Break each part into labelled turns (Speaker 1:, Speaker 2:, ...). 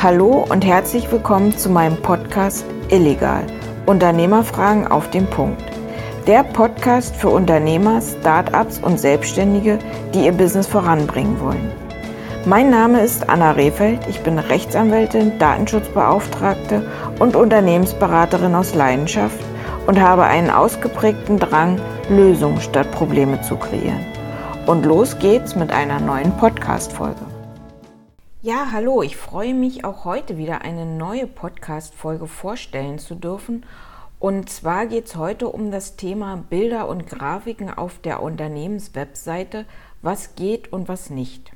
Speaker 1: Hallo und herzlich willkommen zu meinem Podcast Illegal. Unternehmerfragen auf den Punkt. Der Podcast für Unternehmer, Startups und Selbstständige, die ihr Business voranbringen wollen. Mein Name ist Anna Rehfeld. Ich bin Rechtsanwältin, Datenschutzbeauftragte und Unternehmensberaterin aus Leidenschaft und habe einen ausgeprägten Drang, Lösungen statt Probleme zu kreieren. Und los geht's mit einer neuen Podcast-Folge. Ja, hallo, ich freue mich auch heute wieder eine neue Podcast-Folge vorstellen zu dürfen. Und zwar geht es heute um das Thema Bilder und Grafiken auf der Unternehmenswebseite, was geht und was nicht.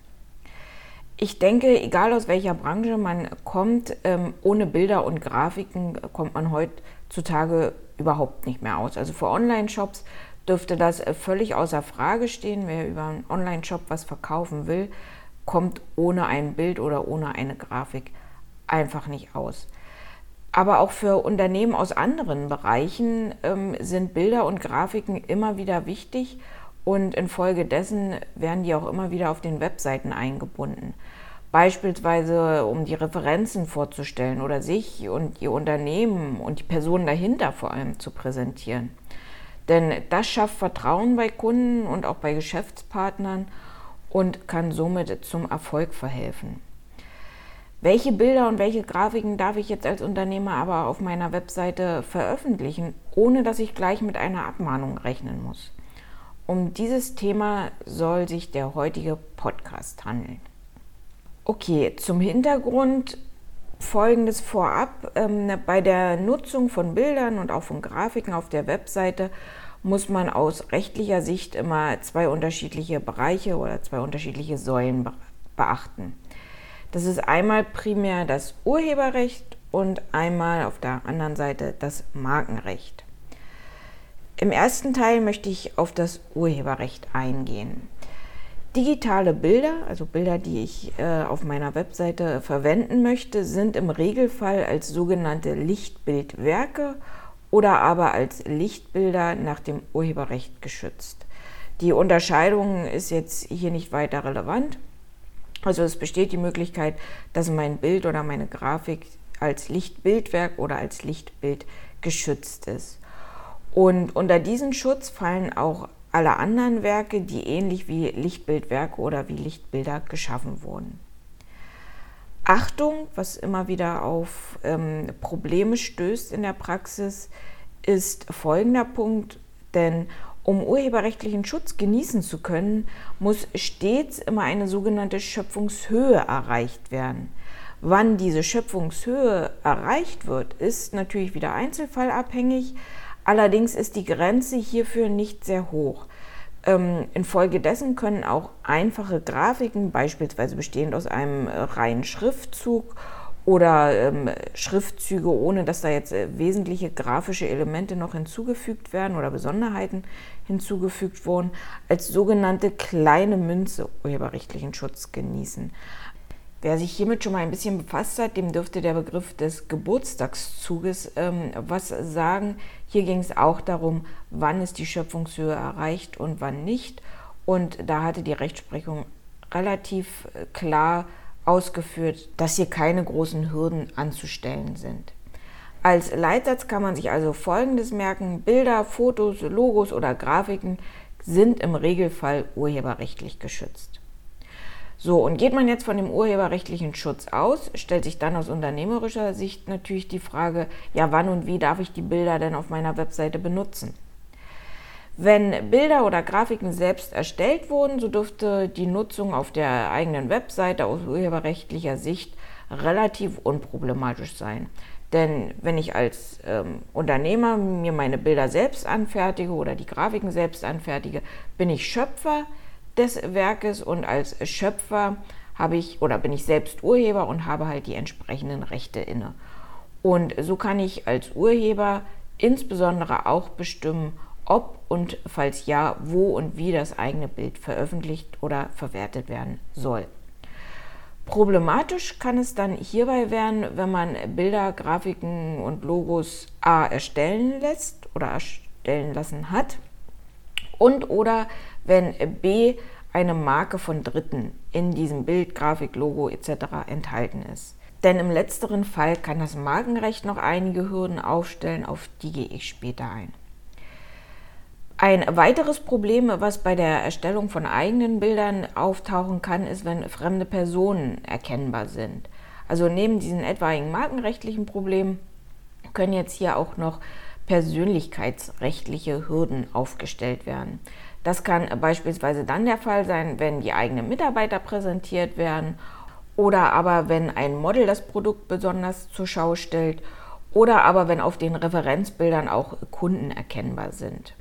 Speaker 1: Ich denke, egal aus welcher Branche man kommt, ähm, ohne Bilder und Grafiken kommt man heutzutage überhaupt nicht mehr aus. Also für Online-Shops dürfte das äh, völlig außer Frage stehen. Wer über einen Online-Shop was verkaufen will, kommt ohne ein Bild oder ohne eine Grafik einfach nicht aus. Aber auch für Unternehmen aus anderen Bereichen ähm, sind Bilder und Grafiken immer wieder wichtig und infolgedessen werden die auch immer wieder auf den Webseiten eingebunden. Beispielsweise um die Referenzen vorzustellen oder sich und ihr Unternehmen und die Personen dahinter vor allem zu präsentieren. Denn das schafft Vertrauen bei Kunden und auch bei Geschäftspartnern und kann somit zum Erfolg verhelfen. Welche Bilder und welche Grafiken darf ich jetzt als Unternehmer aber auf meiner Webseite veröffentlichen, ohne dass ich gleich mit einer Abmahnung rechnen muss? Um dieses Thema soll sich der heutige Podcast handeln. Okay, zum Hintergrund folgendes vorab. Ähm, bei der Nutzung von Bildern und auch von Grafiken auf der Webseite muss man aus rechtlicher Sicht immer zwei unterschiedliche Bereiche oder zwei unterschiedliche Säulen beachten. Das ist einmal primär das Urheberrecht und einmal auf der anderen Seite das Markenrecht. Im ersten Teil möchte ich auf das Urheberrecht eingehen. Digitale Bilder, also Bilder, die ich äh, auf meiner Webseite verwenden möchte, sind im Regelfall als sogenannte Lichtbildwerke oder aber als Lichtbilder nach dem Urheberrecht geschützt. Die Unterscheidung ist jetzt hier nicht weiter relevant. Also es besteht die Möglichkeit, dass mein Bild oder meine Grafik als Lichtbildwerk oder als Lichtbild geschützt ist. Und unter diesen Schutz fallen auch alle anderen Werke, die ähnlich wie Lichtbildwerke oder wie Lichtbilder geschaffen wurden. Achtung, was immer wieder auf ähm, Probleme stößt in der Praxis, ist folgender Punkt, denn um urheberrechtlichen Schutz genießen zu können, muss stets immer eine sogenannte Schöpfungshöhe erreicht werden. Wann diese Schöpfungshöhe erreicht wird, ist natürlich wieder einzelfallabhängig. Allerdings ist die Grenze hierfür nicht sehr hoch. Ähm, infolgedessen können auch einfache Grafiken, beispielsweise bestehend aus einem äh, reinen Schriftzug oder ähm, Schriftzüge, ohne dass da jetzt äh, wesentliche grafische Elemente noch hinzugefügt werden oder Besonderheiten hinzugefügt wurden, als sogenannte kleine Münze urheberrechtlichen Schutz genießen. Wer sich hiermit schon mal ein bisschen befasst hat, dem dürfte der Begriff des Geburtstagszuges ähm, was sagen. Hier ging es auch darum, wann ist die Schöpfungshöhe erreicht und wann nicht. Und da hatte die Rechtsprechung relativ äh, klar ausgeführt, dass hier keine großen Hürden anzustellen sind. Als Leitsatz kann man sich also Folgendes merken. Bilder, Fotos, Logos oder Grafiken sind im Regelfall urheberrechtlich geschützt. So, und geht man jetzt von dem urheberrechtlichen Schutz aus, stellt sich dann aus unternehmerischer Sicht natürlich die Frage, ja, wann und wie darf ich die Bilder denn auf meiner Webseite benutzen? Wenn Bilder oder Grafiken selbst erstellt wurden, so dürfte die Nutzung auf der eigenen Webseite aus urheberrechtlicher Sicht relativ unproblematisch sein. Denn wenn ich als ähm, Unternehmer mir meine Bilder selbst anfertige oder die Grafiken selbst anfertige, bin ich Schöpfer des Werkes und als Schöpfer habe ich oder bin ich selbst Urheber und habe halt die entsprechenden Rechte inne. Und so kann ich als Urheber insbesondere auch bestimmen, ob und falls ja, wo und wie das eigene Bild veröffentlicht oder verwertet werden soll. Problematisch kann es dann hierbei werden, wenn man Bilder, Grafiken und Logos A erstellen lässt oder erstellen lassen hat und oder wenn B eine Marke von Dritten in diesem Bild, Grafik, Logo etc. enthalten ist. Denn im letzteren Fall kann das Markenrecht noch einige Hürden aufstellen, auf die gehe ich später ein. Ein weiteres Problem, was bei der Erstellung von eigenen Bildern auftauchen kann, ist, wenn fremde Personen erkennbar sind. Also neben diesen etwaigen markenrechtlichen Problemen können jetzt hier auch noch persönlichkeitsrechtliche Hürden aufgestellt werden. Das kann beispielsweise dann der Fall sein, wenn die eigenen Mitarbeiter präsentiert werden oder aber wenn ein Model das Produkt besonders zur Schau stellt oder aber wenn auf den Referenzbildern auch Kunden erkennbar sind.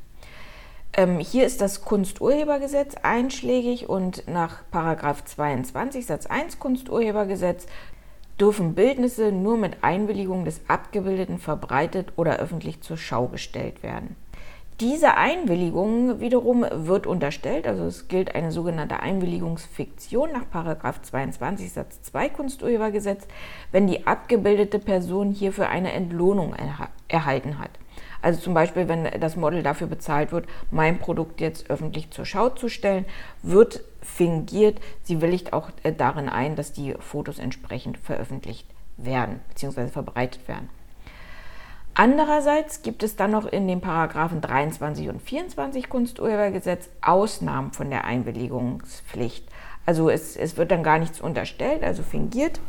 Speaker 1: Ähm, hier ist das Kunsturhebergesetz einschlägig und nach 22 Satz 1 Kunsturhebergesetz dürfen Bildnisse nur mit Einwilligung des Abgebildeten verbreitet oder öffentlich zur Schau gestellt werden. Diese Einwilligung wiederum wird unterstellt, also es gilt eine sogenannte Einwilligungsfiktion nach 22 Satz 2 Kunsturhebergesetz, wenn die abgebildete Person hierfür eine Entlohnung erha erhalten hat. Also zum Beispiel, wenn das Model dafür bezahlt wird, mein Produkt jetzt öffentlich zur Schau zu stellen, wird fingiert, sie willigt auch äh, darin ein, dass die Fotos entsprechend veröffentlicht werden bzw. verbreitet werden. Andererseits gibt es dann noch in den Paragraphen 23 und 24 Kunsturhebergesetz Ausnahmen von der Einwilligungspflicht. Also es, es wird dann gar nichts unterstellt, also fingiert,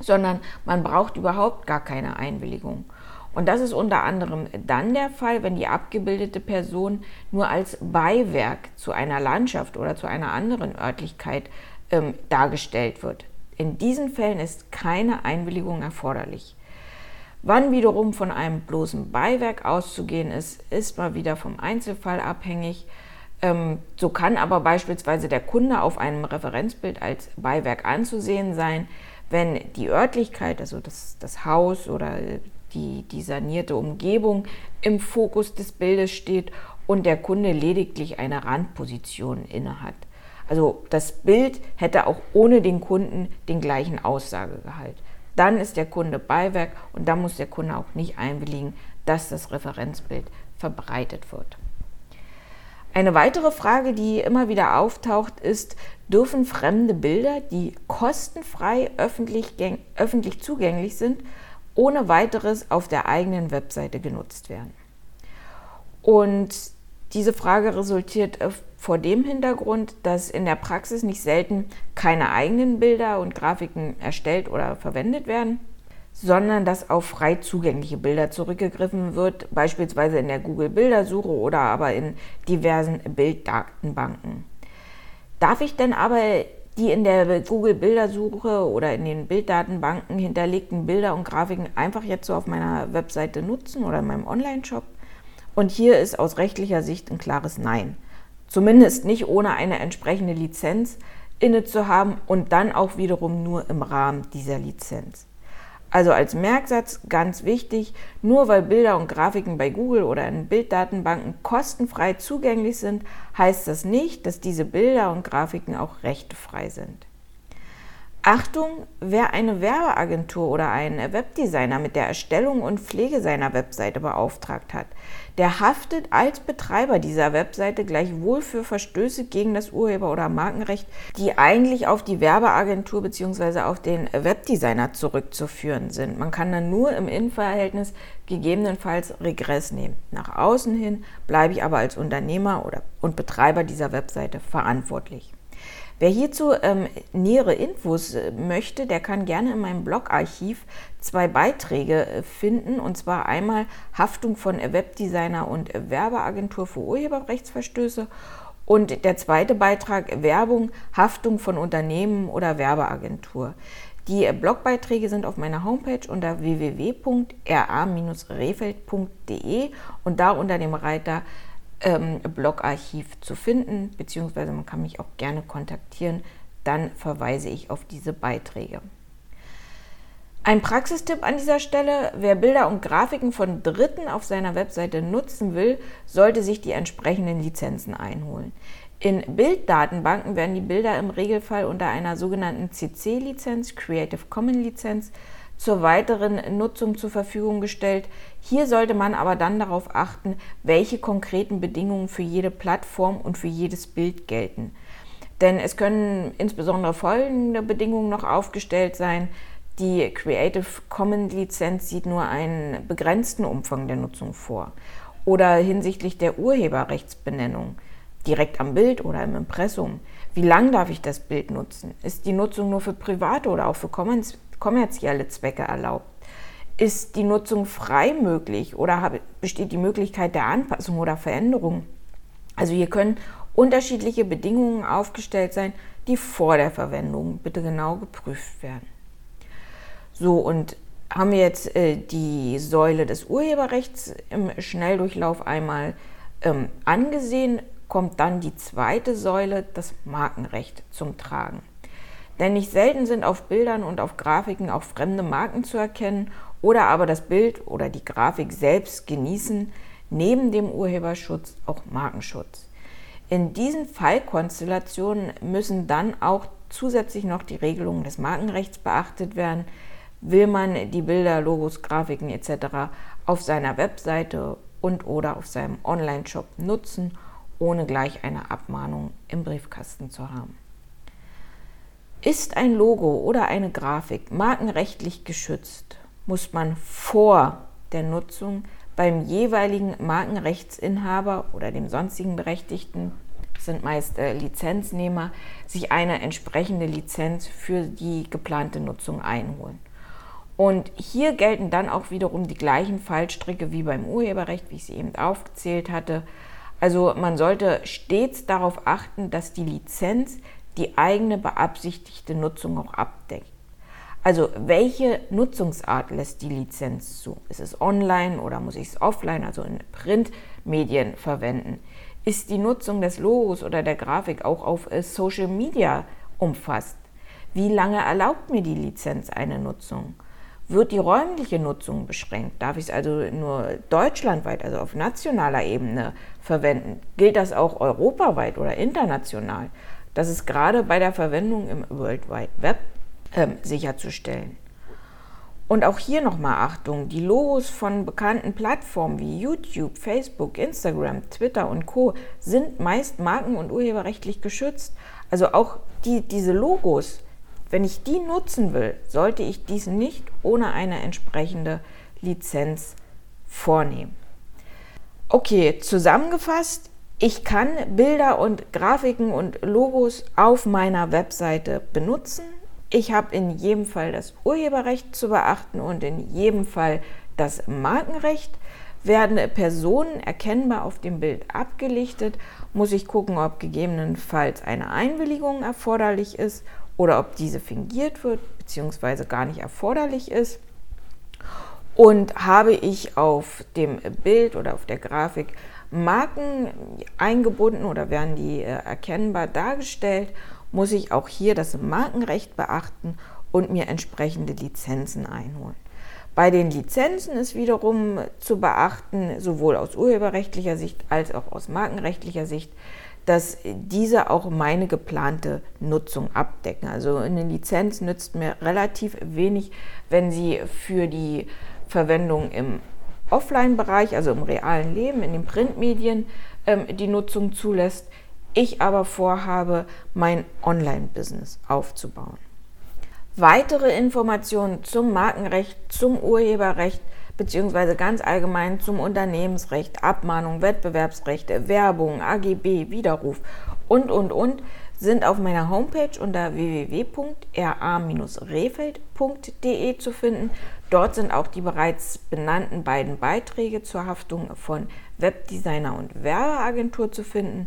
Speaker 1: sondern man braucht überhaupt gar keine Einwilligung. Und das ist unter anderem dann der Fall, wenn die abgebildete Person nur als Beiwerk zu einer Landschaft oder zu einer anderen Örtlichkeit ähm, dargestellt wird. In diesen Fällen ist keine Einwilligung erforderlich. Wann wiederum von einem bloßen Beiwerk auszugehen ist, ist mal wieder vom Einzelfall abhängig. Ähm, so kann aber beispielsweise der Kunde auf einem Referenzbild als Beiwerk anzusehen sein, wenn die Örtlichkeit, also das, das Haus oder die, die sanierte Umgebung im Fokus des Bildes steht und der Kunde lediglich eine Randposition innehat. Also das Bild hätte auch ohne den Kunden den gleichen Aussagegehalt. Dann ist der Kunde Beiwerk und dann muss der Kunde auch nicht einwilligen, dass das Referenzbild verbreitet wird. Eine weitere Frage, die immer wieder auftaucht, ist, dürfen fremde Bilder, die kostenfrei öffentlich, öffentlich zugänglich sind, ohne weiteres auf der eigenen Webseite genutzt werden? Und diese Frage resultiert äh, vor dem Hintergrund, dass in der Praxis nicht selten keine eigenen Bilder und Grafiken erstellt oder verwendet werden, sondern dass auf frei zugängliche Bilder zurückgegriffen wird, beispielsweise in der Google-Bildersuche oder aber in diversen Bilddatenbanken. Darf ich denn aber die in der Google-Bildersuche oder in den Bilddatenbanken hinterlegten Bilder und Grafiken einfach jetzt so auf meiner Webseite nutzen oder in meinem Online-Shop? Und hier ist aus rechtlicher Sicht ein klares Nein. Zumindest nicht ohne eine entsprechende Lizenz inne zu haben und dann auch wiederum nur im Rahmen dieser Lizenz. Also als Merksatz ganz wichtig, nur weil Bilder und Grafiken bei Google oder in Bilddatenbanken kostenfrei zugänglich sind, heißt das nicht, dass diese Bilder und Grafiken auch rechtefrei sind. Achtung, wer eine Werbeagentur oder einen Webdesigner mit der Erstellung und Pflege seiner Webseite beauftragt hat, der haftet als Betreiber dieser Webseite gleichwohl für Verstöße gegen das Urheber- oder Markenrecht, die eigentlich auf die Werbeagentur bzw. auf den Webdesigner zurückzuführen sind. Man kann dann nur im Innenverhältnis gegebenenfalls Regress nehmen. Nach außen hin bleibe ich aber als Unternehmer oder, und Betreiber dieser Webseite verantwortlich. Wer hierzu ähm, nähere Infos äh, möchte, der kann gerne in meinem Blogarchiv zwei Beiträge äh, finden, und zwar einmal Haftung von Webdesigner und Werbeagentur für Urheberrechtsverstöße. Und der zweite Beitrag Werbung, Haftung von Unternehmen oder Werbeagentur. Die äh, Blogbeiträge sind auf meiner Homepage unter www.ra-refeld.de und da unter dem Reiter ähm, Blogarchiv zu finden, beziehungsweise man kann mich auch gerne kontaktieren, dann verweise ich auf diese Beiträge. Ein Praxistipp an dieser Stelle, wer Bilder und Grafiken von Dritten auf seiner Webseite nutzen will, sollte sich die entsprechenden Lizenzen einholen. In Bilddatenbanken werden die Bilder im Regelfall unter einer sogenannten CC-Lizenz, Creative Commons Lizenz, zur weiteren Nutzung zur Verfügung gestellt. Hier sollte man aber dann darauf achten, welche konkreten Bedingungen für jede Plattform und für jedes Bild gelten. Denn es können insbesondere folgende Bedingungen noch aufgestellt sein. Die Creative Commons Lizenz sieht nur einen begrenzten Umfang der Nutzung vor. Oder hinsichtlich der Urheberrechtsbenennung, direkt am Bild oder im Impressum. Wie lang darf ich das Bild nutzen? Ist die Nutzung nur für private oder auch für kommerzielle Zwecke erlaubt? Ist die Nutzung frei möglich oder besteht die Möglichkeit der Anpassung oder Veränderung? Also hier können unterschiedliche Bedingungen aufgestellt sein, die vor der Verwendung bitte genau geprüft werden. So, und haben wir jetzt äh, die Säule des Urheberrechts im Schnelldurchlauf einmal ähm, angesehen, kommt dann die zweite Säule, das Markenrecht, zum Tragen. Denn nicht selten sind auf Bildern und auf Grafiken auch fremde Marken zu erkennen oder aber das Bild oder die Grafik selbst genießen neben dem Urheberschutz auch Markenschutz. In diesen Fallkonstellationen müssen dann auch zusätzlich noch die Regelungen des Markenrechts beachtet werden, will man die Bilder, Logos, Grafiken etc. auf seiner Webseite und oder auf seinem Online-Shop nutzen, ohne gleich eine Abmahnung im Briefkasten zu haben. Ist ein Logo oder eine Grafik markenrechtlich geschützt, muss man vor der Nutzung beim jeweiligen Markenrechtsinhaber oder dem sonstigen Berechtigten, sind meist äh, Lizenznehmer, sich eine entsprechende Lizenz für die geplante Nutzung einholen. Und hier gelten dann auch wiederum die gleichen Fallstricke wie beim Urheberrecht, wie ich sie eben aufgezählt hatte. Also man sollte stets darauf achten, dass die Lizenz die eigene beabsichtigte Nutzung auch abdeckt. Also welche Nutzungsart lässt die Lizenz zu? Ist es online oder muss ich es offline, also in Printmedien verwenden? Ist die Nutzung des Logos oder der Grafik auch auf äh, Social Media umfasst? Wie lange erlaubt mir die Lizenz eine Nutzung? Wird die räumliche Nutzung beschränkt? Darf ich es also nur deutschlandweit, also auf nationaler Ebene verwenden? Gilt das auch europaweit oder international? Das ist gerade bei der Verwendung im World Wide Web äh, sicherzustellen. Und auch hier nochmal Achtung, die Logos von bekannten Plattformen wie YouTube, Facebook, Instagram, Twitter und Co sind meist marken- und urheberrechtlich geschützt. Also auch die, diese Logos wenn ich die nutzen will, sollte ich dies nicht ohne eine entsprechende Lizenz vornehmen. Okay, zusammengefasst, ich kann Bilder und Grafiken und Logos auf meiner Webseite benutzen. Ich habe in jedem Fall das Urheberrecht zu beachten und in jedem Fall das Markenrecht. Werden Personen erkennbar auf dem Bild abgelichtet, muss ich gucken, ob gegebenenfalls eine Einwilligung erforderlich ist oder ob diese fingiert wird bzw. gar nicht erforderlich ist. Und habe ich auf dem Bild oder auf der Grafik Marken eingebunden oder werden die äh, erkennbar dargestellt, muss ich auch hier das Markenrecht beachten und mir entsprechende Lizenzen einholen. Bei den Lizenzen ist wiederum zu beachten, sowohl aus urheberrechtlicher Sicht als auch aus markenrechtlicher Sicht, dass diese auch meine geplante Nutzung abdecken. Also eine Lizenz nützt mir relativ wenig, wenn sie für die Verwendung im Offline-Bereich, also im realen Leben, in den Printmedien, ähm, die Nutzung zulässt. Ich aber vorhabe, mein Online-Business aufzubauen. Weitere Informationen zum Markenrecht, zum Urheberrecht beziehungsweise ganz allgemein zum Unternehmensrecht, Abmahnung, Wettbewerbsrechte, Werbung, AGB, Widerruf und, und, und sind auf meiner Homepage unter www.ra-rehfeld.de zu finden. Dort sind auch die bereits benannten beiden Beiträge zur Haftung von Webdesigner und Werbeagentur zu finden.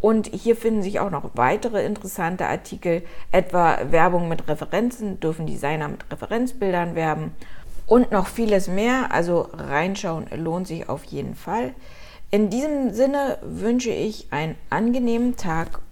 Speaker 1: Und hier finden sich auch noch weitere interessante Artikel, etwa Werbung mit Referenzen, dürfen Designer mit Referenzbildern werben und noch vieles mehr. Also reinschauen lohnt sich auf jeden Fall. In diesem Sinne wünsche ich einen angenehmen Tag